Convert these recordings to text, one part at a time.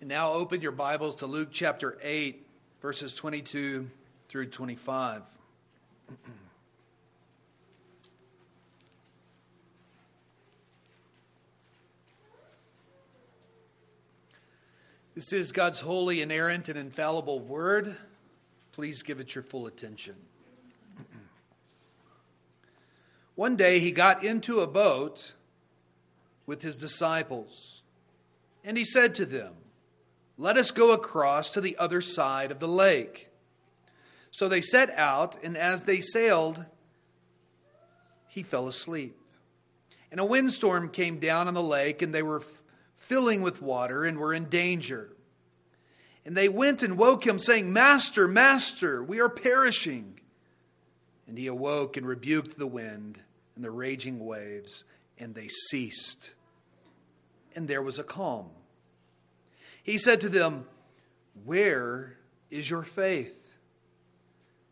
And now open your Bibles to Luke chapter 8, verses 22 through 25. This is God's holy, inerrant, and infallible word. Please give it your full attention. One day he got into a boat with his disciples, and he said to them, let us go across to the other side of the lake. So they set out, and as they sailed, he fell asleep. And a windstorm came down on the lake, and they were f- filling with water and were in danger. And they went and woke him, saying, Master, Master, we are perishing. And he awoke and rebuked the wind and the raging waves, and they ceased. And there was a calm. He said to them, Where is your faith?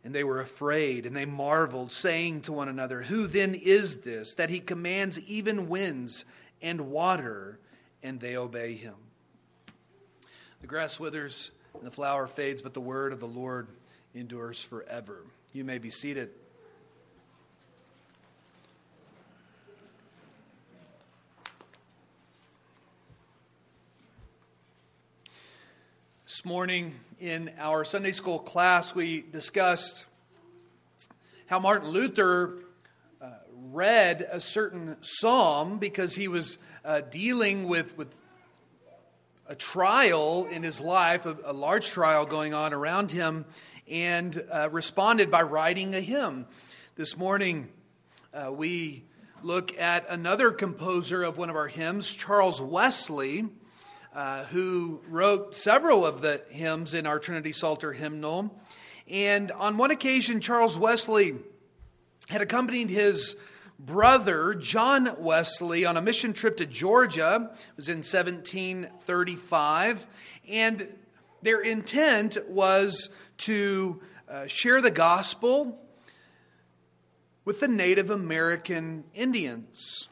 And they were afraid, and they marveled, saying to one another, Who then is this, that he commands even winds and water, and they obey him? The grass withers and the flower fades, but the word of the Lord endures forever. You may be seated. Morning in our Sunday school class, we discussed how Martin Luther uh, read a certain psalm because he was uh, dealing with, with a trial in his life, a, a, large trial going on around him, and uh, responded by writing a hymn. This morning, uh, we look at another composer of one of our hymns, Charles Wesley uh, who wrote several of the hymns in our Trinity Psalter hymnal. And on one occasion, Charles Wesley had accompanied his brother, John Wesley, on a mission trip to Georgia. It was in 1735. And their intent was to uh, share the gospel with the Native American Indians.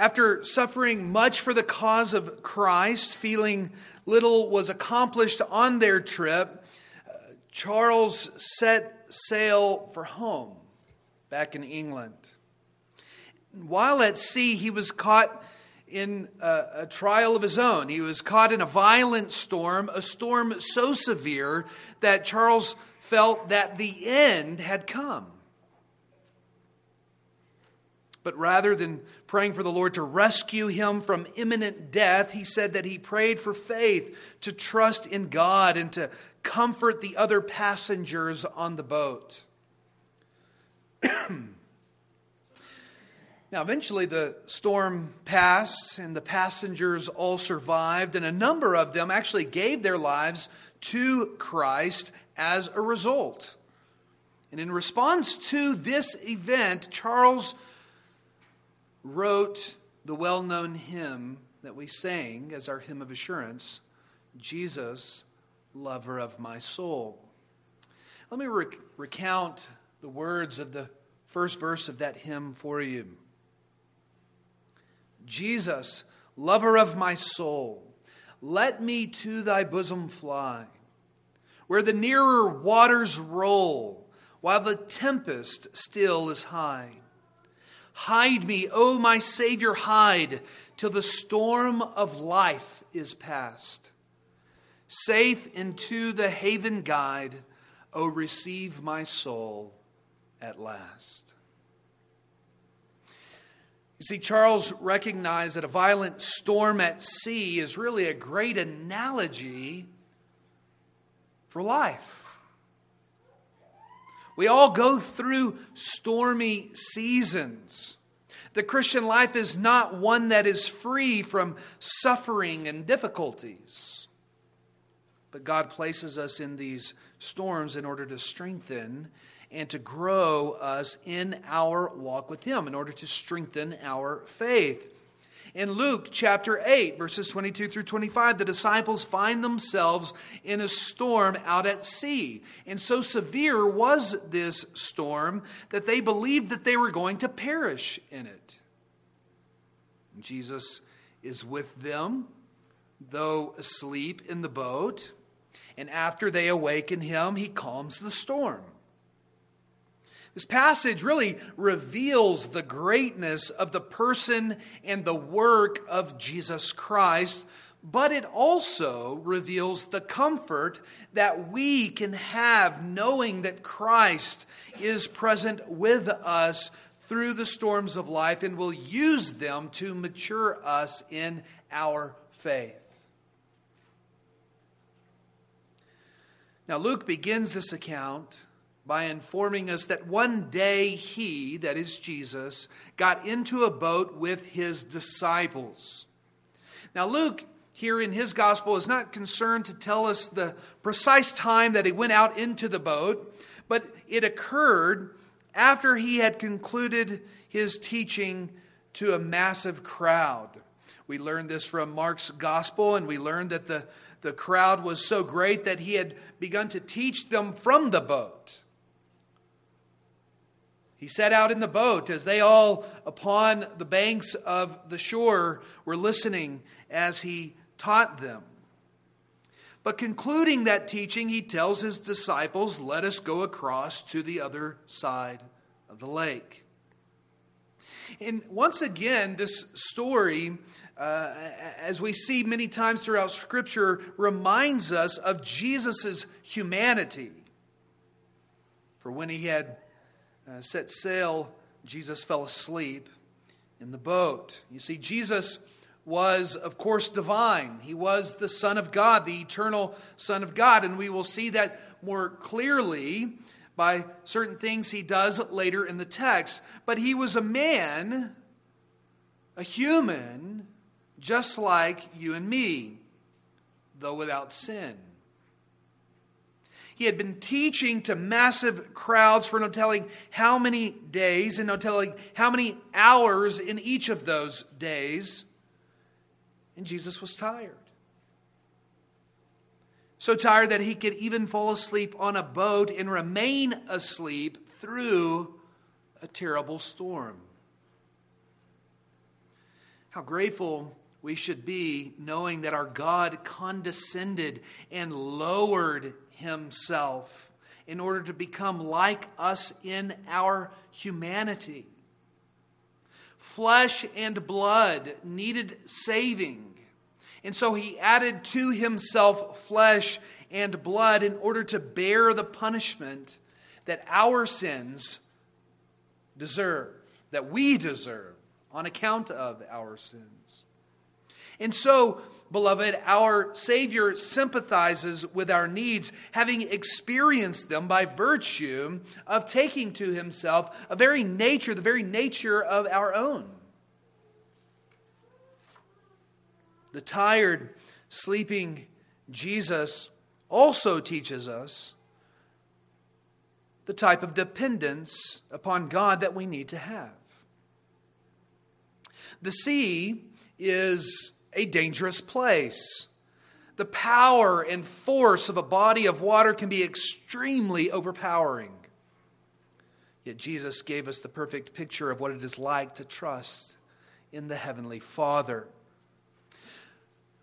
After suffering much for the cause of Christ, feeling little was accomplished on their trip, uh, Charles set sail for home back in England. While at sea, he was caught in a, a, trial of his own. He was caught in a violent storm, a storm so severe that Charles felt that the end had come. But rather than praying for the Lord to rescue him from imminent death, he said that he prayed for faith to trust in God and to comfort the other passengers on the boat. Now, eventually, the storm passed, and the passengers all survived, and a number of them actually gave their lives to Christ as a result. And in response to this event, Charles wrote the well known hymn that we sang as our hymn of assurance Jesus, lover of my soul. Let me rec- recount the words of the first verse of that hymn for you. Jesus, lover of my soul, let me to thy bosom fly, where the nearer waters roll, while the tempest still is high. Hide me, O my Savior, hide, till the storm of life is past. Safe into the haven guide, O receive my soul at last. You see, Charles recognized that a violent storm at sea is really a great analogy for life. We all go through stormy seasons. The Christian life is not one that is free from suffering and difficulties. But God places us in these storms in order to strengthen and to grow us in our walk with Him, in order to strengthen our faith. In Luke chapter 8, verses 22 through 25, the disciples find themselves in a storm out at sea. And so severe was this storm that they believed that they were going to perish in it. Jesus is with them, though asleep in the boat, and after they awaken him, he calms the storm. This passage really reveals the greatness of the person and the work of Jesus Christ, but it also reveals the comfort that we can have knowing that Christ is present with us through the storms of life and will use them to mature us in our faith. Now, Luke begins this account by informing us that one day he, that is Jesus, got into a boat with his disciples. Now, Luke, here in his gospel, is not concerned to tell us the precise time that he went out into the boat, but it occurred after he had concluded his teaching to a massive crowd. We learned this from Mark's gospel, and we learned that the, the crowd was so great that he had begun to teach them from the boat. He set out in the boat as they all upon the banks of the shore were listening as he taught them. But concluding that teaching, he tells his disciples, Let us go across to the other side of the lake. And once again, this story, uh, as we see many times throughout Scripture, reminds us of Jesus' humanity. For when he had uh, set sail, Jesus fell asleep in the boat. You see, Jesus was, of course, divine. He was the Son of God, the eternal Son of God. And we will see that more clearly by certain things he does later in the text. But he was a man, a human, just like you and me, though without sin. He had been teaching to massive crowds for no telling how many days and no telling how many hours in each of those days. And Jesus was tired. So tired that he could even fall asleep on a boat and remain asleep through a terrible storm. How grateful we should be knowing that our God condescended and lowered himself in order to become like us in our humanity. Flesh and blood needed saving. And so he added to himself flesh and blood in order to bear the punishment that our sins deserve, that we deserve on account of our sins. And so, beloved, our Savior sympathizes with our needs, having experienced them by virtue of taking to himself a very nature, the very nature of our own. The tired, sleeping Jesus also teaches us the type of dependence upon God that we need to have. The sea is a dangerous place. The power and force of a body of water can be extremely overpowering. Yet Jesus gave us the perfect picture of what it is like to trust in the Heavenly Father.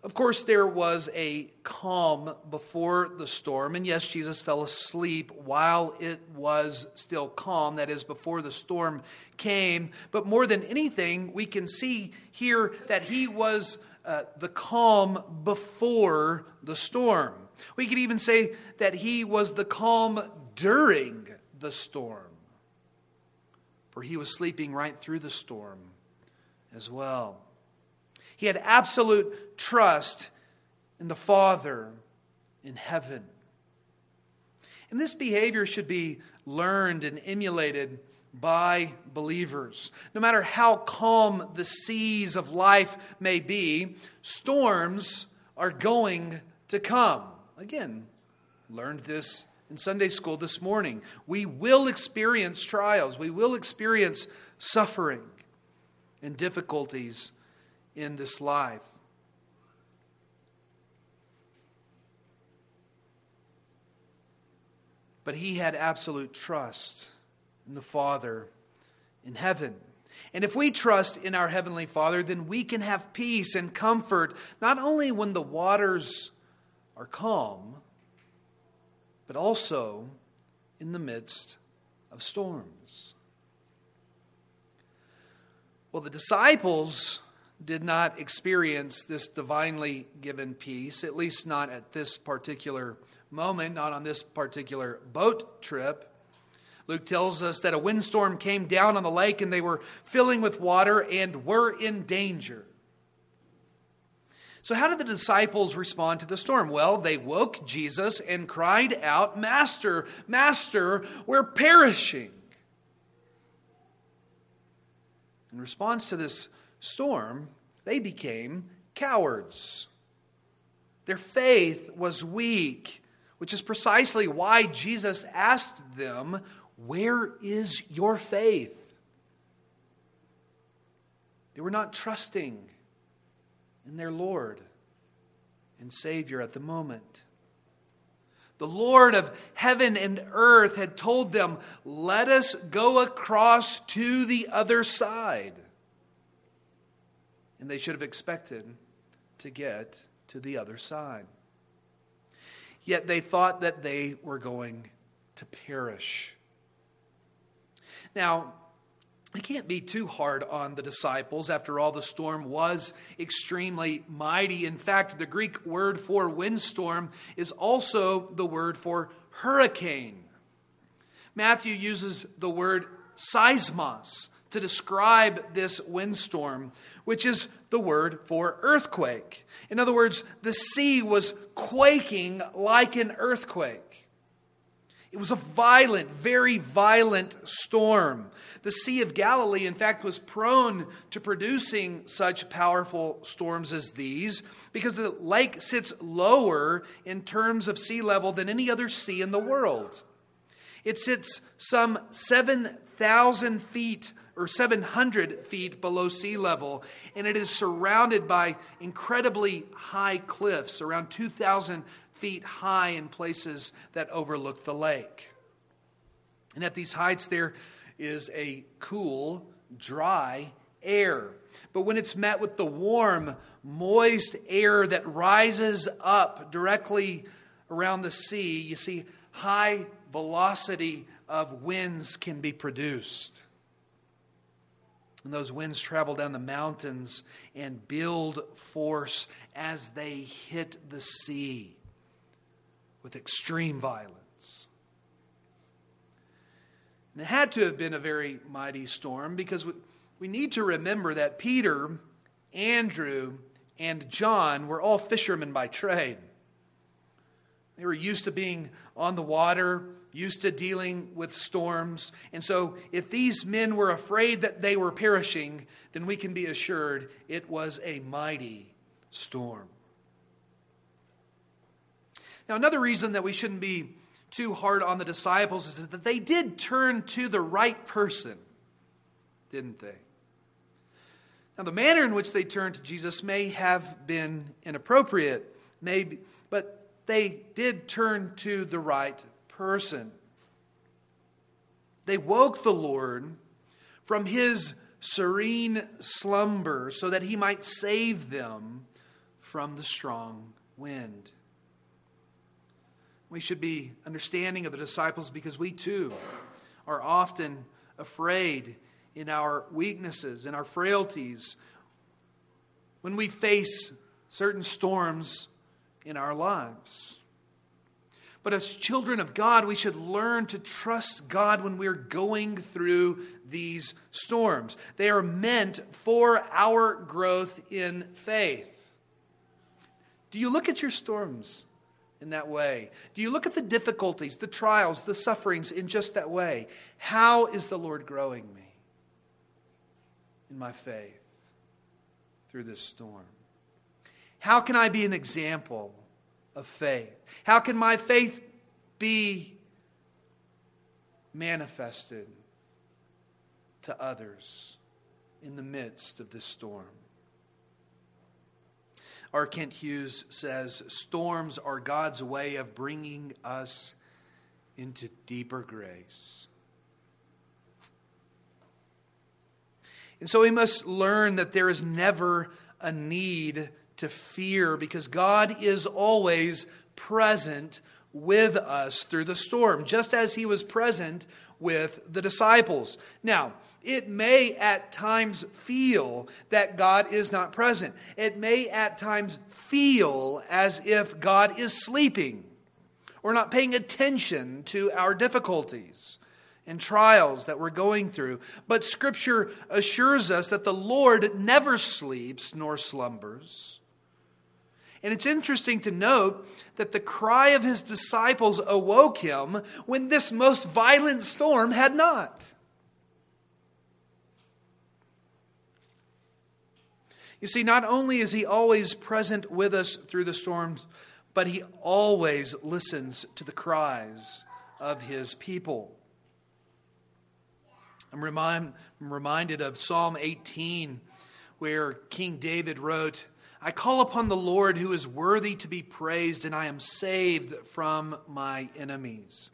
Of course, there was a calm before the storm, and yes, Jesus fell asleep while it was still calm, that is, before the storm came. But more than anything, we can see here that he was uh, the calm before the storm. We could even say that he was the calm during the storm, for he was sleeping right through the storm as well. He had absolute trust in the Father in heaven. And this behavior should be learned and emulated by believers. No matter how calm the seas of life may be, storms are going to come. Again, learned this in Sunday school this morning. We will experience trials, we will experience suffering and difficulties in this life. But he had absolute trust in the Father in heaven. And if we trust in our Heavenly Father, then we can have peace and comfort not only when the waters are calm, but also in the midst of storms. Well, the disciples did not experience this divinely given peace, at least not at this particular moment, not on this particular boat trip. Luke tells us that a windstorm came down on the lake and they were filling with water and were in danger. So, how did the disciples respond to the storm? Well, they woke Jesus and cried out, Master, Master, we're perishing. In response to this storm, they became cowards. Their faith was weak, which is precisely why Jesus asked them, Where is your faith? They were not trusting in their Lord and Savior at the moment. The Lord of heaven and earth had told them, Let us go across to the other side. And they should have expected to get to the other side. Yet they thought that they were going to perish. Now, it can't be too hard on the disciples. After all, the storm was extremely mighty. In fact, the Greek word for windstorm is also the word for hurricane. Matthew uses the word seismos to describe this windstorm, which is the word for earthquake. In other words, the sea was quaking like an earthquake. It was a violent, very violent storm. The Sea of Galilee, in fact, was prone to producing such powerful storms as these because the lake sits lower in terms of sea level than any other sea in the world. It sits some 7,000 feet or 700 feet below sea level, and it is surrounded by incredibly high cliffs, around 2,000 feet high in places that overlook the lake. And at these heights, there is a cool, dry air. But when it's met with the warm, moist air that rises up directly around the sea, you see high velocity of winds can be produced. And those winds travel down the mountains and build force as they hit the sea with extreme violence. And it had to have been a very mighty storm because we need to remember that Peter, Andrew, and John were all fishermen by trade. They were used to being on the water, used to dealing with storms. And so, if these men were afraid that they were perishing, then we can be assured it was a mighty storm. Now, another reason that we shouldn't be too hard on the disciples is that they did turn to the right person, didn't they? Now, the manner in which they turned to Jesus may have been inappropriate, maybe, but they did turn to the right person. They woke the Lord from his serene slumber so that he might save them from the strong wind. We should be understanding of the disciples because we too are often afraid in our weaknesses, in our frailties, when we face certain storms in our lives. But as children of God, we should learn to trust God when we're going through these storms. They are meant for our growth in faith. Do you look at your storms in that way? Do you look at the difficulties, the trials, the sufferings in just that way? How is the Lord growing me in my faith through this storm? How can I be an example of faith? How can my faith be manifested to others in the midst of this storm? R. Kent Hughes says storms are God's way of bringing us into deeper grace. And so we must learn that there is never a need to fear because God is always present with us through the storm, just as he was present with the disciples. Now, it may at times feel that God is not present. It may at times feel as if God is sleeping or not paying attention to our difficulties and trials that we're going through. But Scripture assures us that the Lord never sleeps nor slumbers. And it's interesting to note that the cry of his disciples awoke him when this most violent storm had not. You see, not only is he always present with us through the storms, but he always listens to the cries of his people. I'm, remind, I'm reminded of Psalm 18, where King David wrote, I call upon the Lord who is worthy to be praised, and I am saved from my enemies.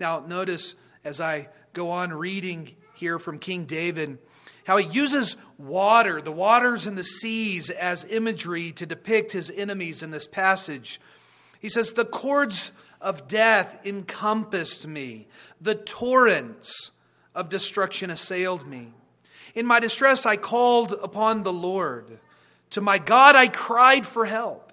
Now, notice as I go on reading here from King David, how he uses water, the waters and the seas, as imagery to depict his enemies in this passage. He says, The cords of death encompassed me, the torrents of destruction assailed me. In my distress, I called upon the Lord. To my God, I cried for help.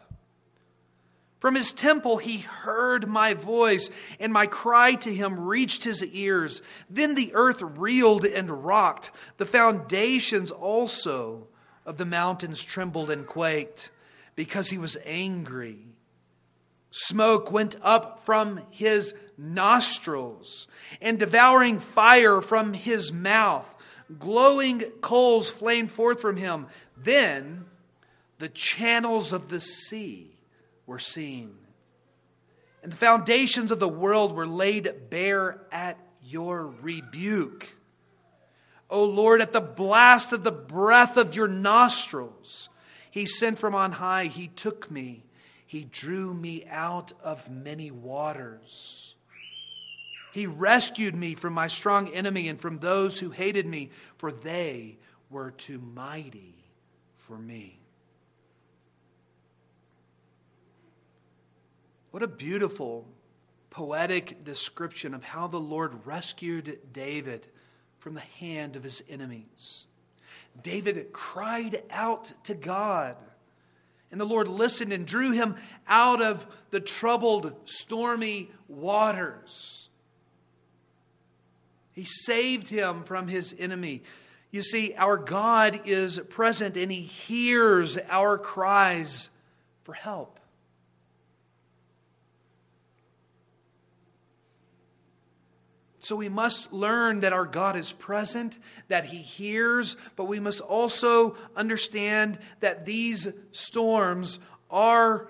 From his temple, he heard my voice, and my cry to him reached his ears. Then the earth reeled and rocked. The foundations also of the mountains trembled and quaked because he was angry. Smoke went up from his nostrils, and devouring fire from his mouth. Glowing coals flamed forth from him. Then the channels of the sea were seen. And the foundations of the world were laid bare at your rebuke. O Lord, at the blast of the breath of your nostrils, he sent from on high, he took me, he drew me out of many waters. He rescued me from my strong enemy and from those who hated me, for they were too mighty for me. What a beautiful, poetic description of how the Lord rescued David from the hand of his enemies. David cried out to God, and the Lord listened and drew him out of the troubled, stormy waters. He saved him from his enemy. You see, our God is present and he hears our cries for help. So we must learn that our God is present, that He hears, but we must also understand that these storms are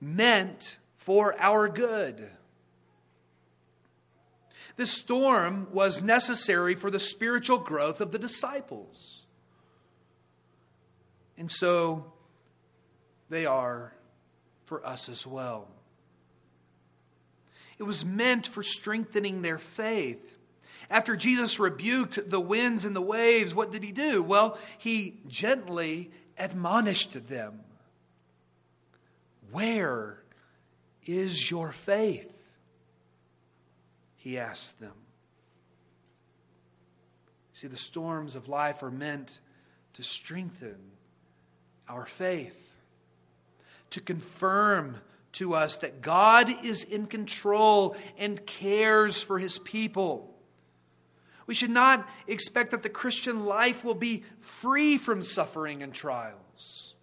meant for our good. This storm was necessary for the spiritual growth of the disciples. And so they are for us as well. It was meant for strengthening their faith. After Jesus rebuked the winds and the waves, what did he do? Well, he gently admonished them. Where is your faith? He asked them. See, the storms of life are meant to strengthen our faith, to confirm to us that God is in control and cares for his people. We should not expect that the Christian life will be free from suffering and trials.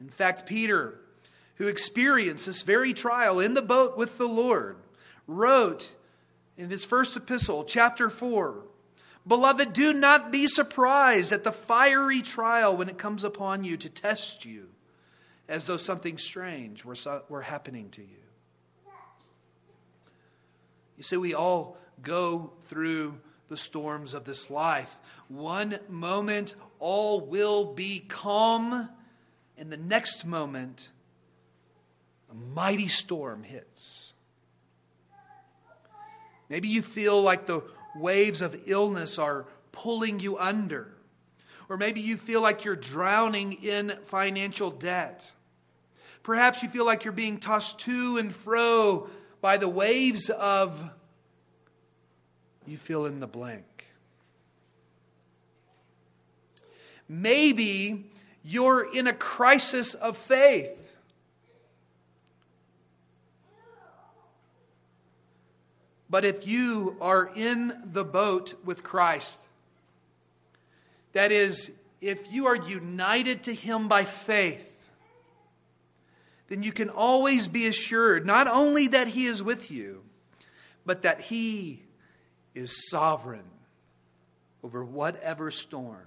In fact, Peter, who experienced this very trial in the boat with the Lord, wrote in his first epistle, chapter 4 Beloved, do not be surprised at the fiery trial when it comes upon you to test you as though something strange were, were happening to you. You see, we all go through the storms of this life. One moment, all will be calm, and the next moment, a mighty storm hits. Maybe you feel like the waves of illness are pulling you under Or maybe you feel like you're drowning in financial debt. Perhaps you feel like you're being tossed to and fro by the waves of you fill in the blank. Maybe you're in a crisis of faith. But if you are in the boat with Christ, that is, if you are united to Him by faith, then you can always be assured not only that He is with you, but that He is sovereign over whatever storm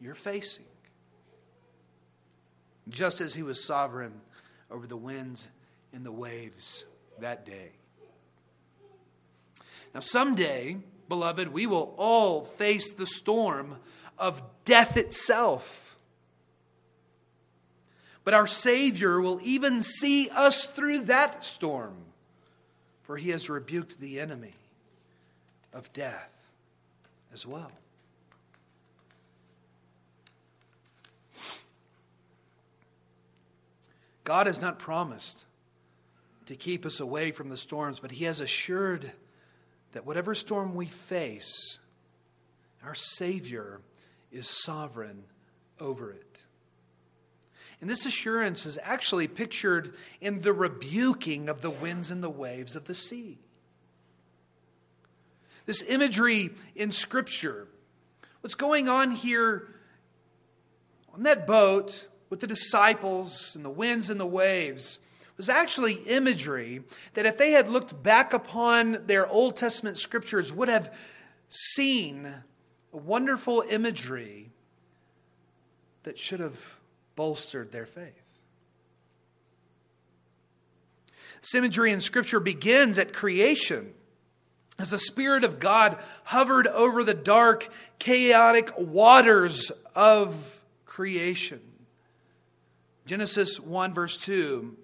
you're facing. Just as He was sovereign over the winds and the waves that day. Now, someday, beloved, we will all face the storm of death itself. But our Savior will even see us through that storm, for he has rebuked the enemy of death as well. God has not promised to keep us away from the storms, but he has assured that whatever storm we face, our Savior is sovereign over it. And this assurance is actually pictured in the rebuking of the winds and the waves of the sea. This imagery in Scripture, what's going on here on that boat with the disciples and the winds and the waves was actually imagery that, if they had looked back upon their Old Testament scriptures, would have seen a wonderful imagery that should have bolstered their faith. This imagery in Scripture begins at creation as the Spirit of God hovered over the dark, chaotic waters of creation. Genesis 1, verse 2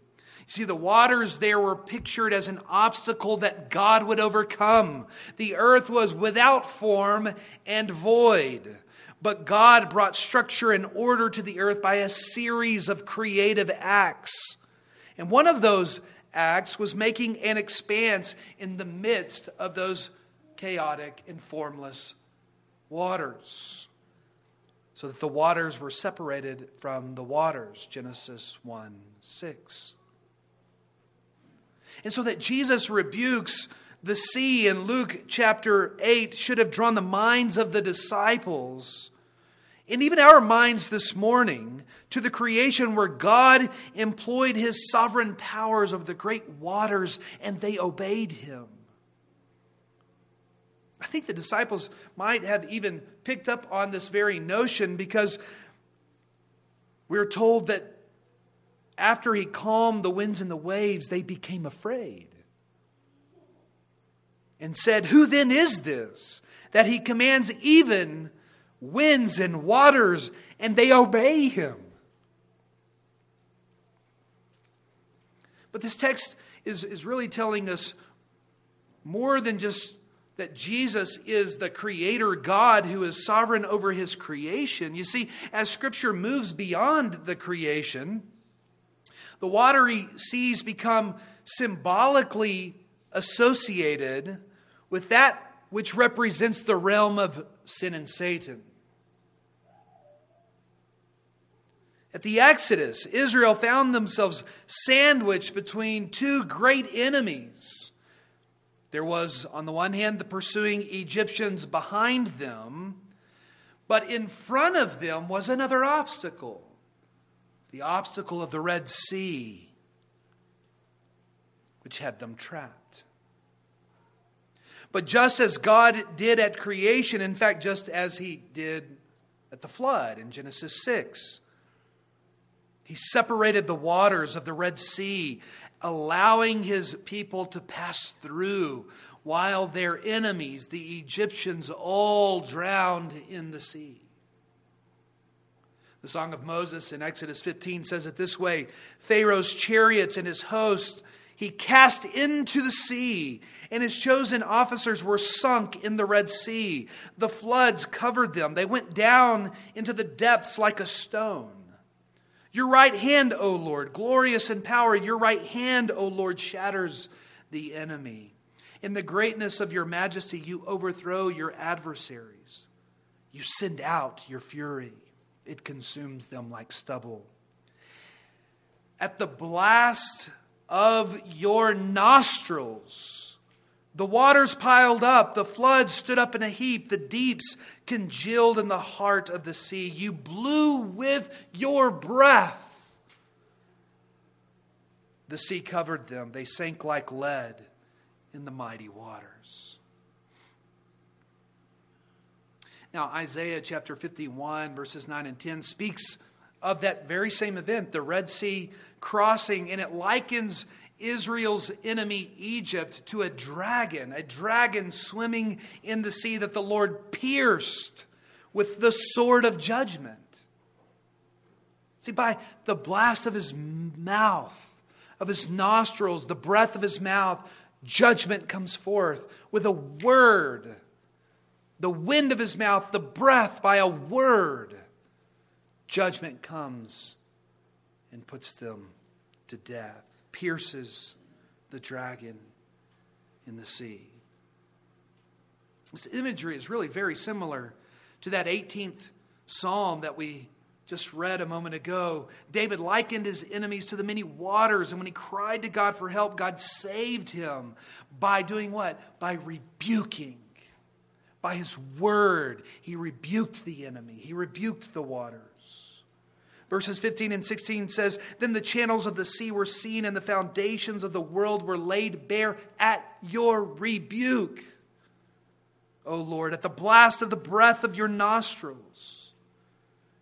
see, the waters there were pictured as an obstacle that God would overcome. The earth was without form and void. But God brought structure and order to the earth by a series of creative acts. And one of those acts was making an expanse in the midst of those chaotic and formless waters. So that the waters were separated from the waters. Genesis 1 6. And so that Jesus rebukes the sea in Luke chapter 8 should have drawn the minds of the disciples and even our minds this morning to the creation where God employed his sovereign powers of the great waters and they obeyed him. I think the disciples might have even picked up on this very notion because we're told that after he calmed the winds and the waves, they became afraid and said, Who then is this that he commands even winds and waters and they obey him? But this text is, is really telling us more than just that Jesus is the creator God who is sovereign over his creation. You see, as scripture moves beyond the creation, the watery seas become symbolically associated with that which represents the realm of sin and Satan. At the Exodus, Israel found themselves sandwiched between two great enemies. There was, on the one hand, the pursuing Egyptians behind them, but in front of them was another obstacle the obstacle of the Red Sea, which had them trapped. But just as God did at creation, in fact, just as He did at the flood in Genesis 6, He separated the waters of the Red Sea, allowing His people to pass through while their enemies, the Egyptians, all drowned in the sea. The Song of Moses in Exodus 15 says it this way Pharaoh's chariots and his host he cast into the sea, and his chosen officers were sunk in the Red Sea. The floods covered them, they went down into the depths like a stone. Your right hand, O Lord, glorious in power, your right hand, O Lord, shatters the enemy. In the greatness of your majesty, you overthrow your adversaries. You send out your fury, it consumes them like stubble. At the blast of your nostrils, the waters piled up, the floods stood up in a heap, the deeps congealed in the heart of the sea. You blew with your breath. The sea covered them, they sank like lead in the mighty waters. Now, Isaiah chapter 51, verses 9 and 10 speaks of that very same event, the Red Sea crossing, and it likens Israel's enemy, Egypt, to a dragon, a dragon swimming in the sea that the Lord pierced with the sword of judgment. See, by the blast of his mouth, of his nostrils, the breath of his mouth, judgment comes forth with a word. The wind of his mouth, the breath by a word. Judgment comes and puts them to death, pierces the dragon in the sea. This imagery is really very similar to that 18th psalm that we just read a moment ago. David likened his enemies to the many waters, and when he cried to God for help, God saved him by doing what? By rebuking. By his word, he rebuked the enemy, he rebuked the waters. Verses 15 and 16 says, Then the channels of the sea were seen, and the foundations of the world were laid bare at your rebuke. O Lord, at the blast of the breath of your nostrils.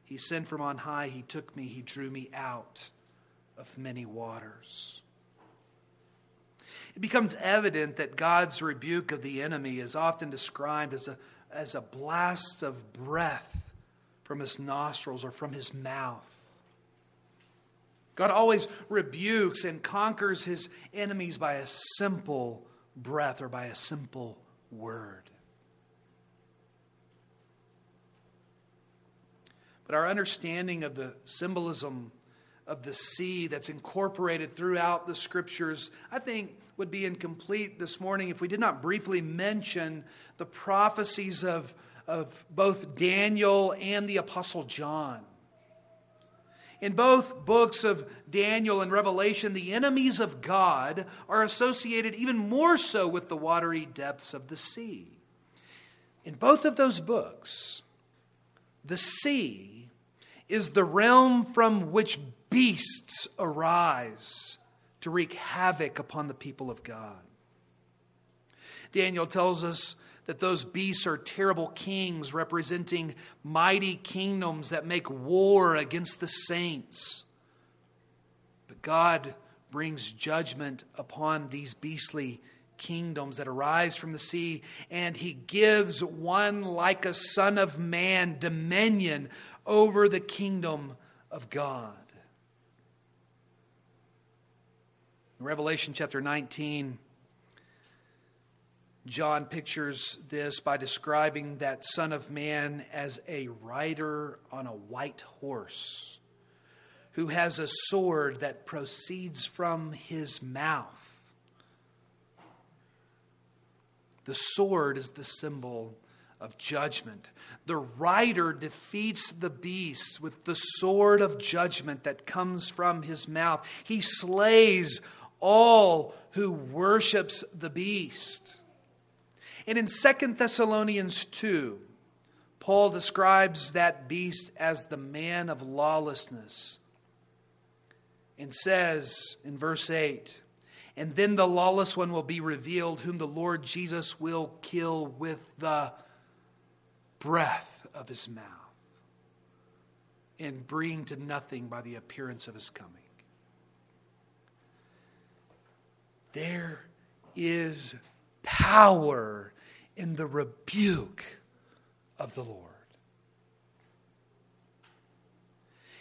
He sent from on high, He took me, He drew me out of many waters. It becomes evident that God's rebuke of the enemy is often described as a, as a blast of breath from his nostrils or from his mouth. God always rebukes and conquers his enemies by a simple breath or by a simple word. But our understanding of the symbolism of the sea that's incorporated throughout the scriptures, I think, would be incomplete this morning if we did not briefly mention the prophecies of of both Daniel and the Apostle John. In both books of Daniel and Revelation, the enemies of God are associated even more so with the watery depths of the sea. In both of those books, the sea is the realm from which beasts arise to wreak havoc upon the people of God. Daniel tells us that those beasts are terrible kings representing mighty kingdoms that make war against the saints. But God brings judgment upon these beastly kingdoms that arise from the sea, and he gives one like a son of man dominion over the kingdom of God. In Revelation chapter 19, John pictures this by describing that Son of Man as a rider on a white horse who has a sword that proceeds from his mouth. The sword is the symbol of judgment. The rider defeats the beast with the sword of judgment that comes from his mouth. He slays all who worships the beast. And in 2 Thessalonians 2, Paul describes that beast as the man of lawlessness and says in verse 8, And then the lawless one will be revealed, whom the Lord Jesus will kill with the breath of his mouth and bring to nothing by the appearance of his coming. There is power in the rebuke of the Lord.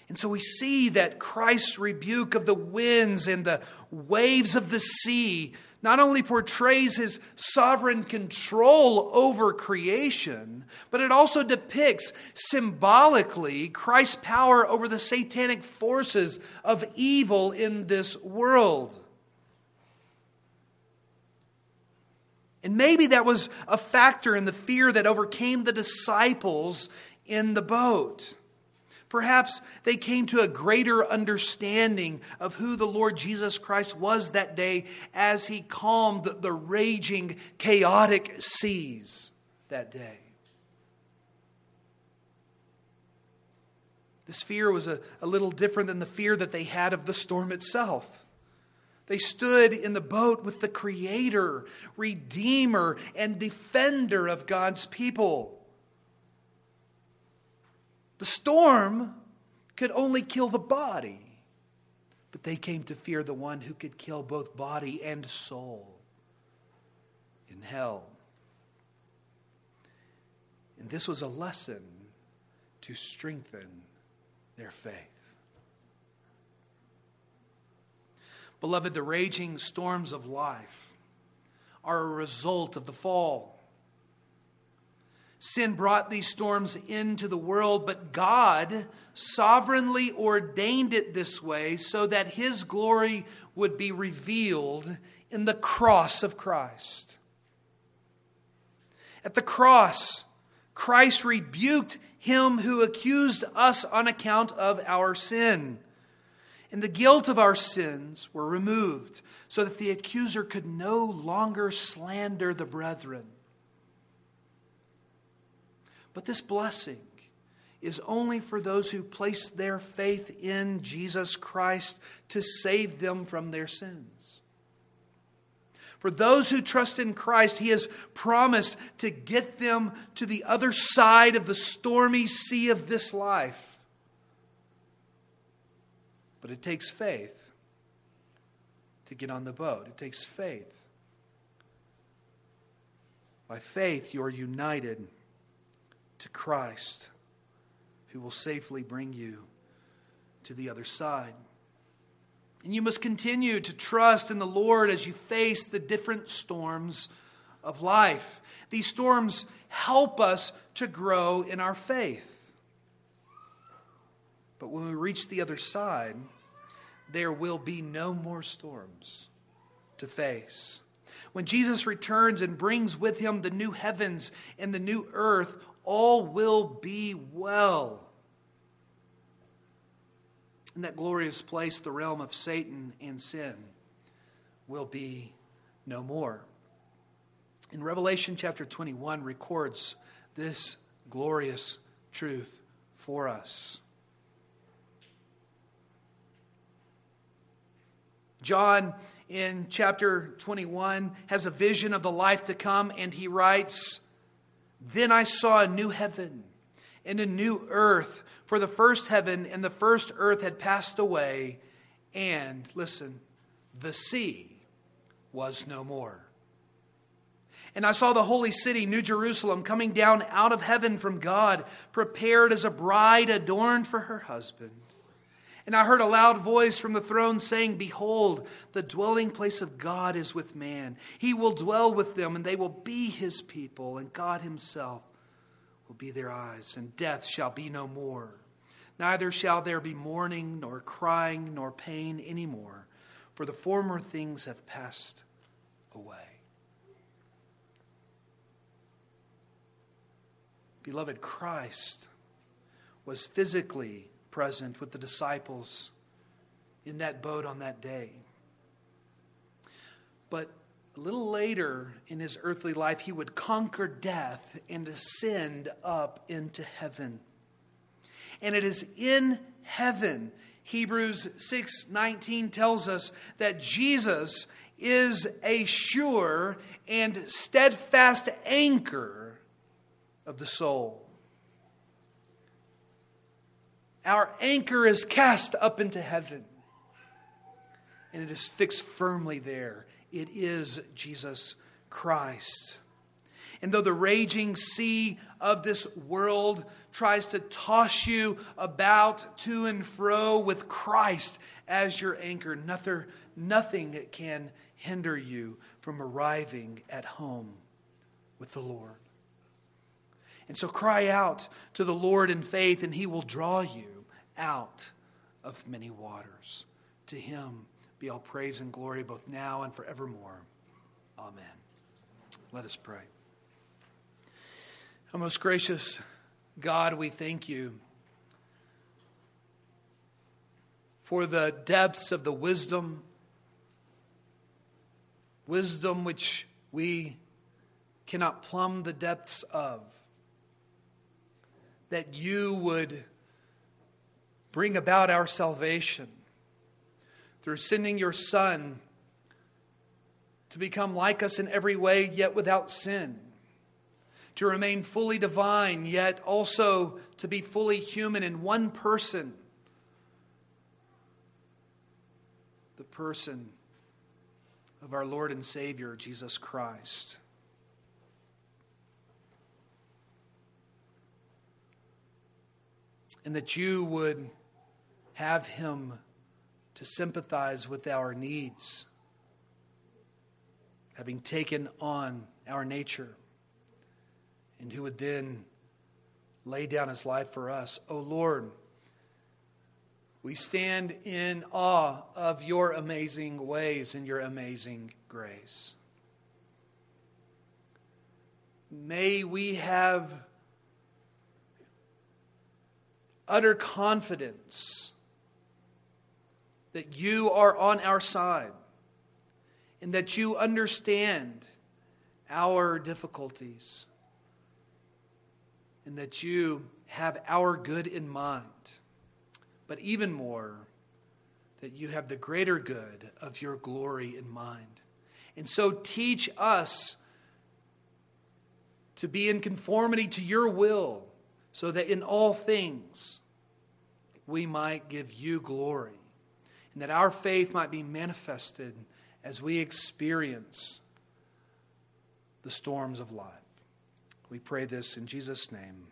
And so we see that Christ's rebuke of the winds and the waves of the sea not only portrays his sovereign control over creation, but it also depicts symbolically Christ's power over the satanic forces of evil in this world. And maybe that was a factor in the fear that overcame the disciples in the boat. Perhaps they came to a greater understanding of who the Lord Jesus Christ was that day as he calmed the raging, chaotic seas that day. This fear was a, a little different than the fear that they had of the storm itself. They stood in the boat with the Creator, Redeemer, and Defender of God's people. The storm could only kill the body, but they came to fear the one who could kill both body and soul in hell. And this was a lesson to strengthen their faith. Beloved, the raging storms of life are a result of the fall. Sin brought these storms into the world, but God sovereignly ordained it this way so that His glory would be revealed in the cross of Christ. At the cross, Christ rebuked him who accused us on account of our sin. And the guilt of our sins were removed so that the accuser could no longer slander the brethren. But this blessing is only for those who place their faith in Jesus Christ to save them from their sins. For those who trust in Christ, He has promised to get them to the other side of the stormy sea of this life. But it takes faith to get on the boat, it takes faith. By faith, you are united to Christ, who will safely bring you to the other side. And you must continue to trust in the Lord as you face the different storms of life. These storms help us to grow in our faith. But when we reach the other side, there will be no more storms to face. When Jesus returns and brings with him the new heavens and the new earth, all will be well. In that glorious place, the realm of Satan and sin will be no more. In Revelation chapter 21 records this glorious truth for us. John in chapter 21 has a vision of the life to come, and he writes, then I saw a new heaven and a new earth, for the first heaven and the first earth had passed away, and, listen, the sea was no more. And I saw the holy city, New Jerusalem, coming down out of heaven from God, prepared as a bride adorned for her husband. And I heard a loud voice from the throne saying, Behold, the dwelling place of God is with man. He will dwell with them, and they will be his people, and God himself will be their eyes, and death shall be no more. Neither shall there be mourning, nor crying, nor pain any more, for the former things have passed away. Beloved, Christ was physically present with the disciples in that boat on that day. But a little later in his earthly life, he would conquer death and ascend up into heaven. And it is in heaven, Hebrews 6:19 tells us that Jesus is a sure and steadfast anchor of the soul. Our anchor is cast up into heaven, and it is fixed firmly there. It is Jesus Christ. And though the raging sea of this world tries to toss you about to and fro with Christ as your anchor, nothing, nothing can hinder you from arriving at home with the Lord. And so cry out to the Lord in faith, and he will draw you out of many waters. To him be all praise and glory both now and forevermore. Amen. Let us pray. Our most gracious God, we thank you for the depths of the wisdom, wisdom which we cannot plumb the depths of, that you would bring about our salvation through sending your Son to become like us in every way, yet without sin to remain fully divine, yet also to be fully human in one person the person of our Lord and Savior, Jesus Christ. And that you would have him to sympathize with our needs, having taken on our nature and who would then lay down his life for us. O oh Lord, we stand in awe of your amazing ways and your amazing grace. May we have utter confidence that you are on our side and that you understand our difficulties and that you have our good in mind. But even more, that you have the greater good of your glory in mind. And so teach us to be in conformity to your will, so that in all things we might give you glory, and that our faith might be manifested as we experience the storms of life. We pray this in Jesus' name.